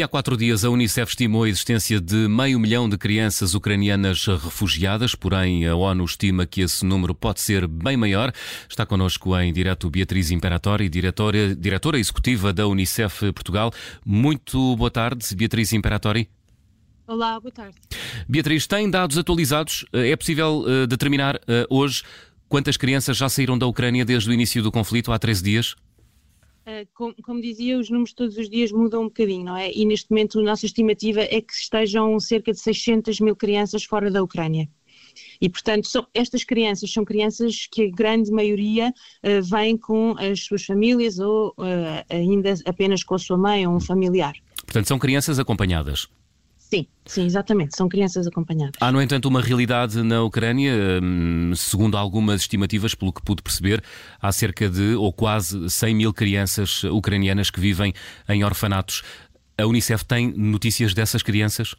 E há quatro dias a Unicef estimou a existência de meio milhão de crianças ucranianas refugiadas, porém a ONU estima que esse número pode ser bem maior. Está connosco em direto Beatriz Imperatori, diretora, diretora executiva da Unicef Portugal. Muito boa tarde, Beatriz Imperatori. Olá, boa tarde. Beatriz, tem dados atualizados? É possível uh, determinar uh, hoje quantas crianças já saíram da Ucrânia desde o início do conflito, há 13 dias? Eh, como, como, dizia, os números todos os dias mudam um bocadinho, não é? E neste momento a nossa estimativa é que estejam cerca de 600 mil crianças fora da Ucrânia. E, portanto, são, estas crianças são crianças que a grande maioria uh, vêm com as suas famílias ou uh, ainda apenas com a sua mãe ou um familiar. Portanto, são crianças acompanhadas. Sim, sim, exatamente. São crianças acompanhadas. Há, no entanto, uma realidade na Ucrânia, hum, segundo algumas estimativas, pelo que pude perceber, há cerca de ou quase 100 mil crianças ucranianas que vivem em orfanatos. A Unicef tem notícias dessas crianças?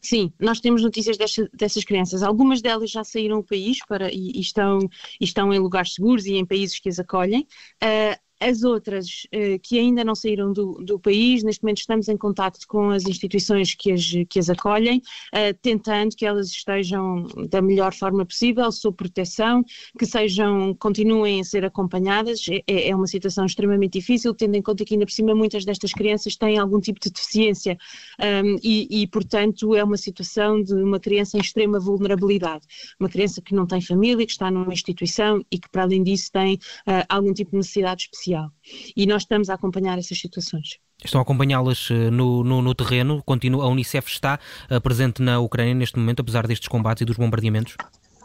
Sim, nós temos notícias dessas, dessas crianças. Algumas delas já saíram do país para, e, e estão, e estão em lugares seguros e em países que as acolhem. Uh, as outras eh, que ainda não saíram do, do, país, neste momento estamos em contato com as instituições que as, que as acolhem, eh, tentando que elas estejam da melhor forma possível, sob proteção, que sejam, continuem a ser acompanhadas. É, é, é uma situação extremamente difícil, tendo em conta que ainda por cima muitas destas crianças têm algum tipo de deficiência um, e, e, portanto, é uma situação de uma criança em extrema vulnerabilidade. Uma criança que não tem família, que está numa instituição e que, para além disso, tem uh, algum tipo de necessidade especial social. E nós estamos a acompanhar essas situações. Estão a acompanhá-las eh, no, no, no, terreno? Continua, a Unicef está uh, presente na Ucrânia neste momento, apesar destes combates e dos bombardeamentos?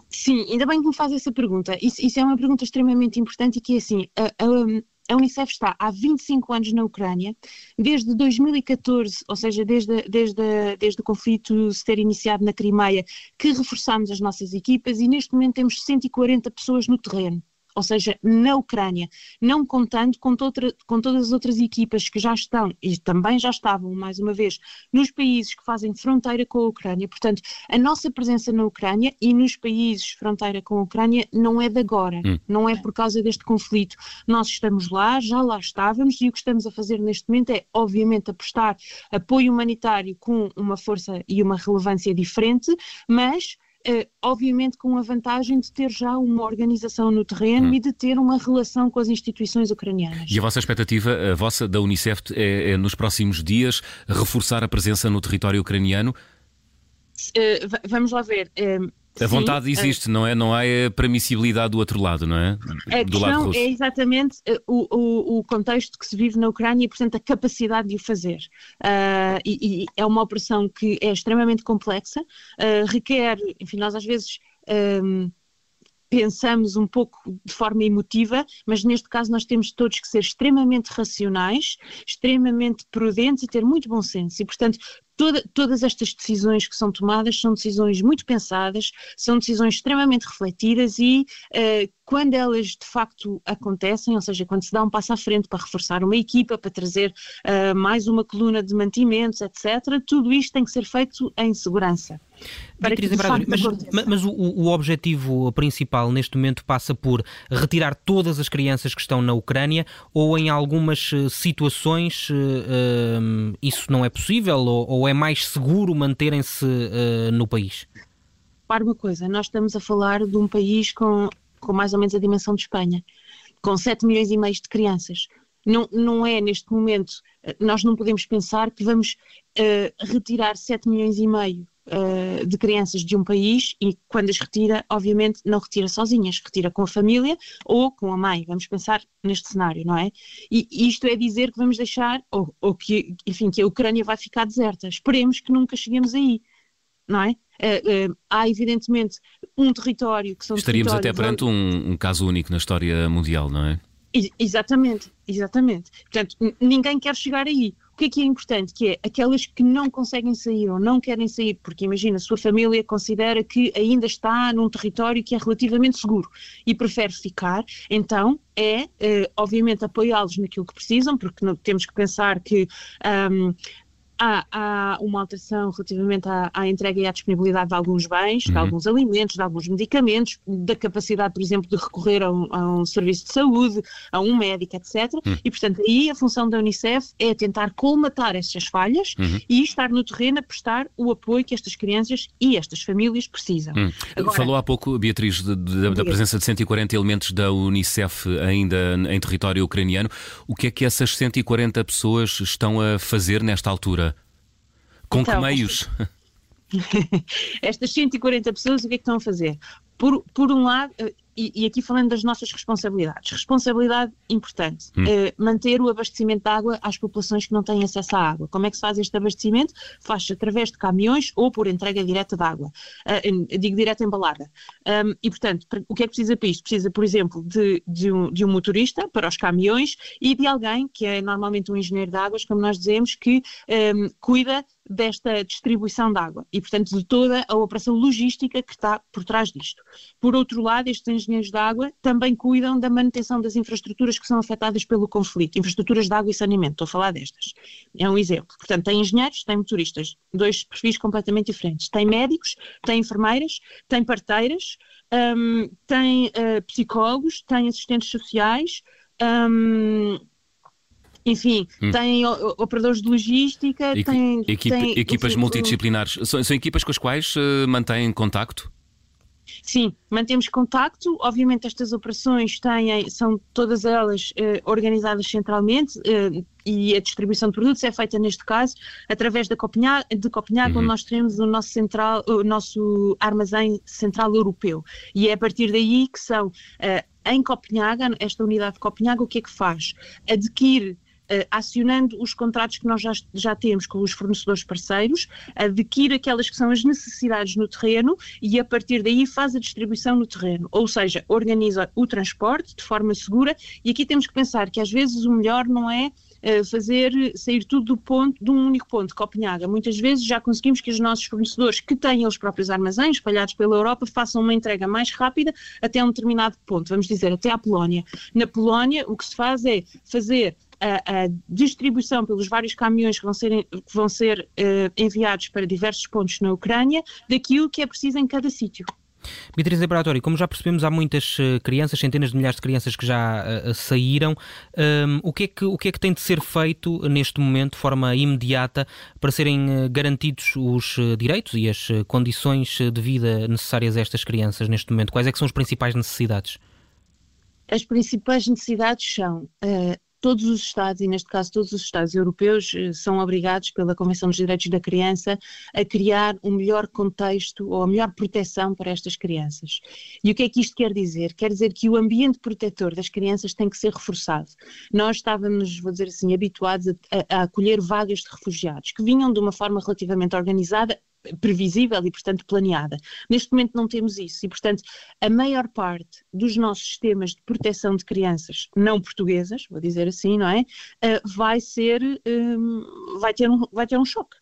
Sim, ainda bem que me faz essa pergunta. Isso, isso, é uma pergunta extremamente importante e que é assim, a, a, a, Unicef está há 25 anos na Ucrânia, desde 2014, ou seja, desde, desde, desde o conflito se ter iniciado na Crimeia, que reforçámos as nossas equipas e neste momento temos 140 pessoas no terreno ou seja, na Ucrânia, não contando com, outra, com, todas as outras equipas que já estão e também já estavam, mais uma vez, nos países que fazem fronteira com a Ucrânia. Portanto, a nossa presença na Ucrânia e nos países fronteira com a Ucrânia não é de agora, hum. não é por causa deste conflito. Nós estamos lá, já lá estávamos e o que estamos a fazer neste momento é, obviamente, a prestar apoio humanitário com uma força e uma relevância diferente, mas obviamente com a vantagem de ter já uma organização no terreno hum. e de ter uma relação com as instituições ucranianas. E a vossa expectativa, a vossa da Unicef, é, é nos próximos dias reforçar a presença no território ucraniano? Uh, vamos lá ver. A vontade Sim, existe, não é? Não há permissibilidade do outro lado, não é? A do lado é exatamente o, o, o, contexto que se vive na Ucrânia e, portanto, a capacidade de o fazer. Uh, e, e, é uma operação que é extremamente complexa, uh, requer, enfim, nós às vezes. Um, pensamos um pouco de forma emotiva, mas neste caso nós temos todos que ser extremamente racionais, extremamente prudentes e ter muito bom senso. E, portanto, Toda, todas estas decisões que são tomadas são decisões muito pensadas, são decisões extremamente refletidas e uh, quando elas de facto acontecem, ou seja, quando se dá um passo à frente para reforçar uma equipa, para trazer uh, mais uma coluna de mantimentos, etc., tudo isto tem que ser feito em segurança. Para que, mas, mas o, o, objetivo principal neste momento passa por retirar todas as crianças que estão na Ucrânia ou em algumas eh, situações uh, isso não é possível ou, ou é mais seguro manterem-se uh, no país? Para uma coisa, nós estamos a falar de um país com, com mais ou menos a dimensão de Espanha, com 7 milhões e meio de crianças. Não, não é neste momento, nós não podemos pensar que vamos uh, retirar 7 milhões e meio uh, de crianças de um país e quando as retira, obviamente não retira sozinhas, retira com a família ou com a mãe. Vamos pensar neste cenário, não é? E isto é dizer que vamos deixar, ou, ou que, enfim, que a Ucrânia vai ficar deserta. Esperemos que nunca cheguemos aí, não é? Uh, uh, há evidentemente um território que são Estaríamos até perante onde... um, um, caso único na história mundial, não é? Exatamente, exatamente. Portanto, ninguém quer chegar aí que é que é importante? Que é aquelas que não conseguem sair ou não querem sair, porque imagina, a sua família considera que ainda está num território que é relativamente seguro e prefere ficar, então é, uh, obviamente, apoiá-los naquilo que precisam, porque não, temos que pensar que um, há, há, uma alteração relativamente à, à, entrega e à disponibilidade de alguns bens, uhum. de alguns alimentos, de alguns medicamentos, da capacidade, por exemplo, de recorrer a um, a um serviço de saúde, a um médico, etc. Uhum. E, portanto, aí a função da Unicef é tentar colmatar essas falhas uhum. e estar no terreno a prestar o apoio que estas crianças e estas famílias precisam. Hum. Agora, Falou há pouco, Beatriz, de, de, da presença de 140 elementos da Unicef ainda em território ucraniano. O que é que essas 140 pessoas estão a fazer nesta altura? Com então, que meios? Estas 140 pessoas, o que é que estão a fazer? Por, por um lado, e, e, aqui falando das nossas responsabilidades, responsabilidade importante, hum. é manter o abastecimento de água às populações que não têm acesso à água. Como é que se faz este abastecimento? Faz-se através de caminhões ou por entrega direta de água. Uh, digo direta embalada. Um, e, portanto, o que é que precisa para isto? Precisa, por exemplo, de, de, um, de um motorista para os caminhões e de alguém, que é normalmente um engenheiro de águas, como nós dizemos, que um, cuida desta distribuição de água e, portanto, de toda a operação logística que está por trás disto. Por outro lado, estes engenheiros de água também cuidam da manutenção das infraestruturas que são afetadas pelo conflito, infraestruturas de água e saneamento, estou a falar destas. É um exemplo. Portanto, tem engenheiros, tem motoristas, dois perfis completamente diferentes. Tem médicos, tem enfermeiras, tem parteiras, um, tem uh, psicólogos, tem assistentes sociais, um, enfim, hum. tem operadores de logística, Equi tem, equipa, tem, equipas multidisciplinares. São, são, equipas com as quais uh, mantêm contacto? Sim, mantemos contacto. Obviamente estas operações têm, são todas elas uh, organizadas centralmente uh, e a distribuição de produtos é feita neste caso através da Copenhague, de Copenhague, uhum. onde nós temos o nosso, central, o nosso armazém central europeu. E é a partir daí que são, uh, em Copenhague, esta unidade de Copenhague, o que é que faz? Adquire acionando os contratos que nós já, já temos com os fornecedores parceiros, adquire aquelas que são as necessidades no terreno e a partir daí faz a distribuição no terreno, ou seja, organiza o transporte de forma segura e aqui temos que pensar que às vezes o melhor não é eh, fazer sair tudo do ponto, de um único ponto, Copenhaga. Muitas vezes já conseguimos que os nossos fornecedores, que têm os próprios armazéns espalhados pela Europa, façam uma entrega mais rápida até um determinado ponto, vamos dizer, até à Polónia. Na Polónia, o que se faz é fazer a, a, distribuição pelos vários caminhões que vão ser, que vão ser uh, enviados para diversos pontos na Ucrânia daquilo que é preciso em cada sítio. Beatriz Laboratório, como já percebemos, há muitas eh, crianças, centenas de milhares de crianças que já uh, saíram. Um, o, que é que, o que é que tem de ser feito neste momento, de forma imediata, para serem garantidos os direitos e as condições de vida necessárias a estas crianças neste momento? Quais é que são as principais necessidades? As principais necessidades são uh, todos os Estados, e neste caso todos os Estados europeus, eh, são obrigados pela Convenção dos Direitos da Criança a criar um melhor contexto ou a melhor proteção para estas crianças. E o que é que isto quer dizer? Quer dizer que o ambiente protetor das crianças tem que ser reforçado. Nós estávamos, vou dizer assim, habituados a, a acolher vagas de refugiados que vinham de uma forma relativamente organizada previsível e, portanto, planeada. Neste momento não temos isso e, portanto, a maior parte dos nossos sistemas de proteção de crianças não portuguesas, vou dizer assim, não é? Uh, vai ser, um, vai, ter um, vai ter um choque.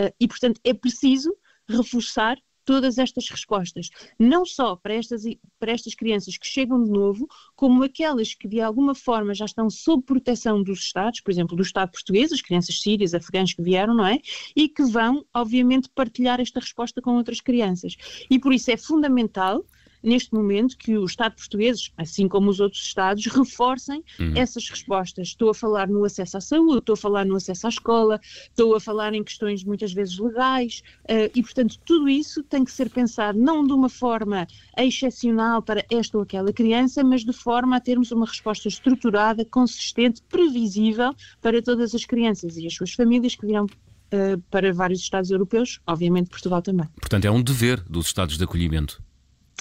Uh, e, portanto, é preciso reforçar todas estas respostas, não só para estas, para estas crianças que chegam de novo, como aquelas que de alguma forma já estão sob proteção dos Estados, por exemplo, do Estado português, as crianças sírias, afegãs que vieram, não é? E que vão, obviamente, partilhar esta resposta com outras crianças. E por isso é fundamental neste momento que o Estado português, assim como os outros Estados, reforcem uhum. essas respostas. Estou a falar no acesso à saúde, estou a falar no acesso à escola, estou a falar em questões muitas vezes legais uh, e, portanto, tudo isso tem que ser pensado não de uma forma excepcional para esta ou aquela criança, mas de forma a termos uma resposta estruturada, consistente, previsível para todas as crianças e as suas famílias que virão uh, para vários Estados europeus, obviamente Portugal também. Portanto, é um dever dos Estados de acolhimento.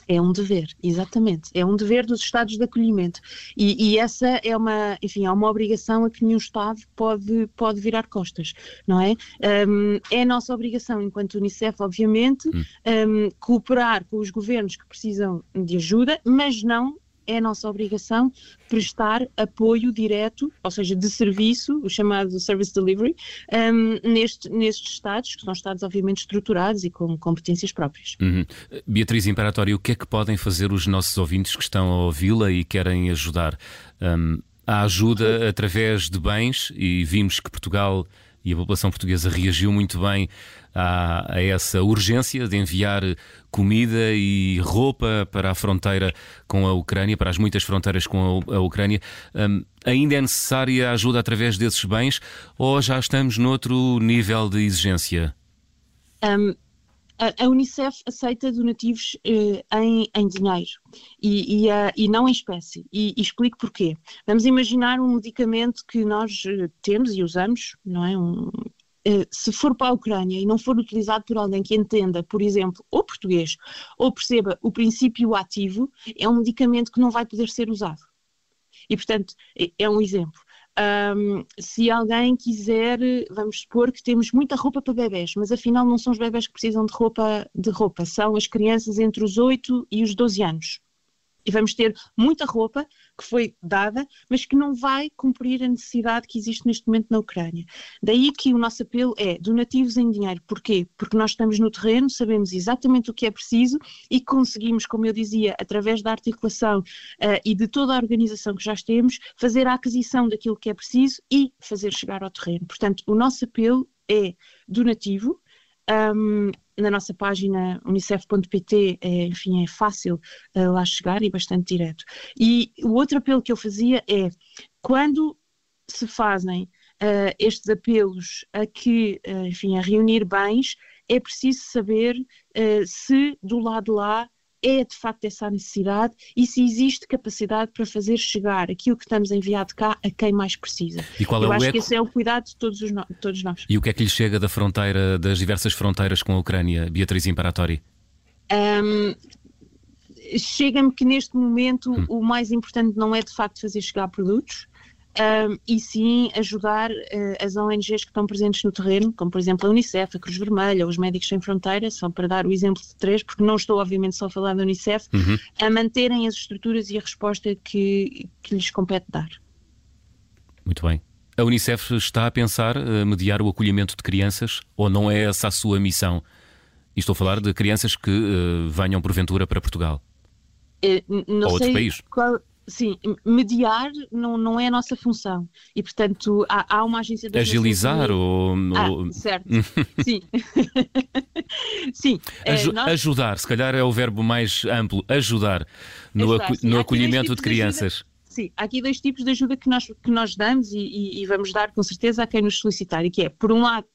É um dever, exatamente. É um dever dos Estados de acolhimento. E, e, essa é uma, enfim, é uma obrigação a que nenhum Estado pode, pode virar costas, não é? Um, é a nossa obrigação, enquanto Unicef, obviamente, hum. um, cooperar com os governos que precisam de ajuda, mas não é a nossa obrigação prestar apoio direto, ou seja, de serviço, o chamado Service Delivery, um, neste, nestes Estados, que são Estados obviamente estruturados e com competências próprias. Uhum. Beatriz Imperatório, o que é que podem fazer os nossos ouvintes que estão a ouvi-la e querem ajudar? Um, a ajuda através de bens, e vimos que Portugal e a população portuguesa reagiu muito bem a, a, essa urgência de enviar comida e roupa para a fronteira com a Ucrânia, para as muitas fronteiras com a, a Ucrânia. Um, ainda é necessária ajuda através desses bens ou já estamos noutro nível de exigência? Um, a, Unicef aceita donativos eh, em, em, dinheiro e, e, uh, e, não em espécie. E, e, explico porquê. Vamos imaginar um medicamento que nós eh, temos e usamos, não é? Um, eh, se for para a Ucrânia e não for utilizado por alguém que entenda, por exemplo, ou português, ou perceba o princípio ativo, é um medicamento que não vai poder ser usado. E, portanto, é, é um exemplo. Um, se alguém quiser, vamos supor que temos muita roupa para bebés, mas afinal não são os bebés que precisam de roupa, de roupa, são as crianças entre os 8 e os 12 anos. E vamos ter muita roupa que foi dada, mas que não vai cumprir a necessidade que existe neste momento na Ucrânia. Daí que o nosso apelo é donativos em dinheiro. Porquê? Porque nós estamos no terreno, sabemos exatamente o que é preciso e conseguimos, como eu dizia, através da articulação uh, e de toda a organização que já temos, fazer a aquisição daquilo que é preciso e fazer chegar ao terreno. Portanto, o nosso apelo é donativo. Um, na nossa página unicef.pt, é, enfim, é fácil uh, lá chegar e bastante direto. E o outro apelo que eu fazia é, quando se fazem uh, estes apelos a que, uh, enfim, a reunir bens, é preciso saber se do lado lá é de facto essa a necessidade e se existe capacidade para fazer chegar aquilo que estamos a enviar de cá a quem mais precisa. E qual é Eu acho eco? que esse é o cuidado de todos, os no... todos nós. E o que é que lhe chega da fronteira, das diversas fronteiras com a Ucrânia, Beatriz Imperatori? Um, Chega-me que neste momento hum. o mais importante não é de facto fazer chegar produtos, um, e sim ajudar uh, as ONGs que estão presentes no terreno, como por exemplo a Unicef, a Cruz Vermelha, os Médicos Sem Fronteiras, só para dar o exemplo de três, porque não estou obviamente só a falar da Unicef, uhum. a manterem as estruturas e a resposta que, que lhes compete dar. Muito bem. A Unicef está a pensar uh, mediar o acolhimento de crianças ou não é essa a sua missão? E estou a falar de crianças que uh, venham porventura para Portugal. ou outro país. Qual, Sim, mediar não, não é a nossa função e, portanto, há, há uma agência de Agilizar ou... Ah, certo, sim. sim. Aju é, nós... Ajudar, se calhar é o verbo mais amplo, ajudar no, acu no acolhimento de crianças. Sim, há aqui dois tipos de ajuda que nós, que nós damos e, e, e vamos dar com certeza a quem nos solicitar, e que é, por um lado,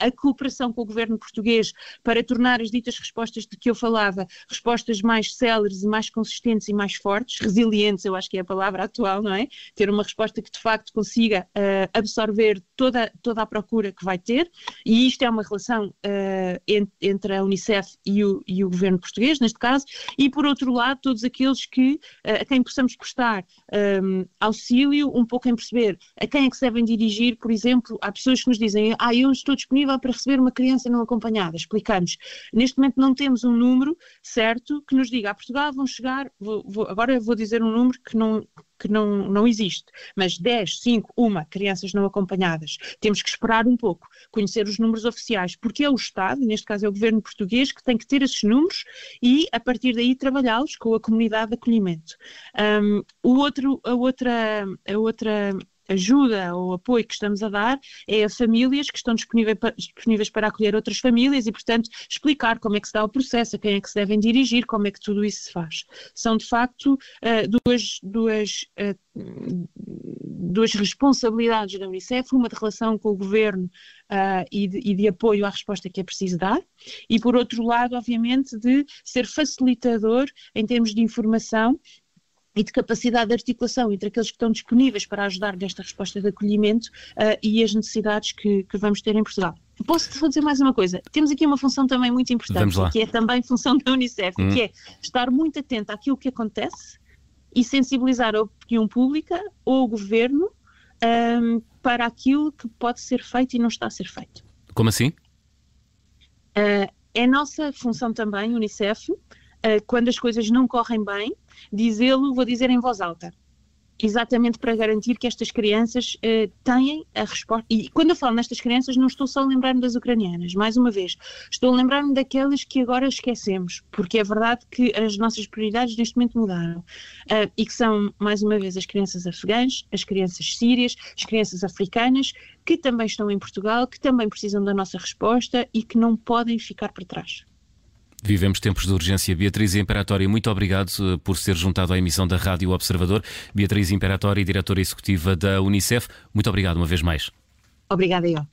a, cooperação com o governo português para tornar as ditas respostas de que eu falava respostas mais céleres e mais consistentes e mais fortes, resilientes, eu acho que é a palavra atual, não é? Ter uma resposta que de facto consiga uh, absorver toda, toda a procura que vai ter, e isto é uma relação uh, entre a Unicef e o, e o governo português, neste caso, e por outro lado, todos aqueles que, uh, a quem possamos prestar um, auxílio um pouco em perceber a quem é que se devem dirigir, por exemplo, há pessoas que nos dizem, ah, eu estou disponível para receber uma criança não acompanhada. Explicamos. Neste momento não temos um número certo que nos diga, a Portugal vão chegar, vou, vou, agora vou dizer um número que não, que não, não existe, mas 10, 5, 1 crianças não acompanhadas. Temos que esperar um pouco, conhecer os números oficiais, porque é o Estado, neste caso é o governo português, que tem que ter esses números e, a partir daí, trabalhá-los com a comunidade de acolhimento. Um, o outro, a outra, a outra ajuda ou apoio que estamos a dar é a famílias que estão disponíveis para, disponíveis para acolher outras famílias e, portanto, explicar como é que se dá o processo, a quem é que se devem dirigir, como é que tudo isso se faz. São, de facto, uh, duas, duas, uh, duas responsabilidades da Unicef, uma de relação com o governo uh, e, de, e de apoio à resposta que é preciso dar, e, por outro lado, obviamente, de ser facilitador em termos de informação e de capacidade de articulação entre aqueles que estão disponíveis para ajudar nesta resposta de acolhimento uh, e as necessidades que, que, vamos ter em Portugal. Posso só dizer mais uma coisa? Temos aqui uma função também muito importante, que é também função da Unicef, hum. que é estar muito atento àquilo que acontece e sensibilizar a opinião pública ou o governo um, para aquilo que pode ser feito e não está a ser feito. Como assim? Uh, é nossa função também, Unicef, uh, quando as coisas não correm bem, dizê-lo, vou dizer em voz alta. exatamente para garantir que estas crianças uh, têm a resposta. E quando eu falo nestas crianças, não estou só a lembrar-me das ucranianas, mais uma vez, estou a lembrar-me daquelas que agora esquecemos, porque é verdade que as nossas prioridades neste momento mudaram. Uh, e que são, mais uma vez, as crianças afegãs, as crianças sírias, as crianças africanas, que também estão em Portugal, que também precisam da nossa resposta e que não podem ficar para trás. Vivemos tempos de urgência. Beatriz Imperatória, muito obrigado eh, por ser juntado à emissão da Rádio Observador. Beatriz Imperatória, diretora executiva da Unicef, muito obrigado uma vez mais. Obrigada, eu.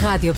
Rádio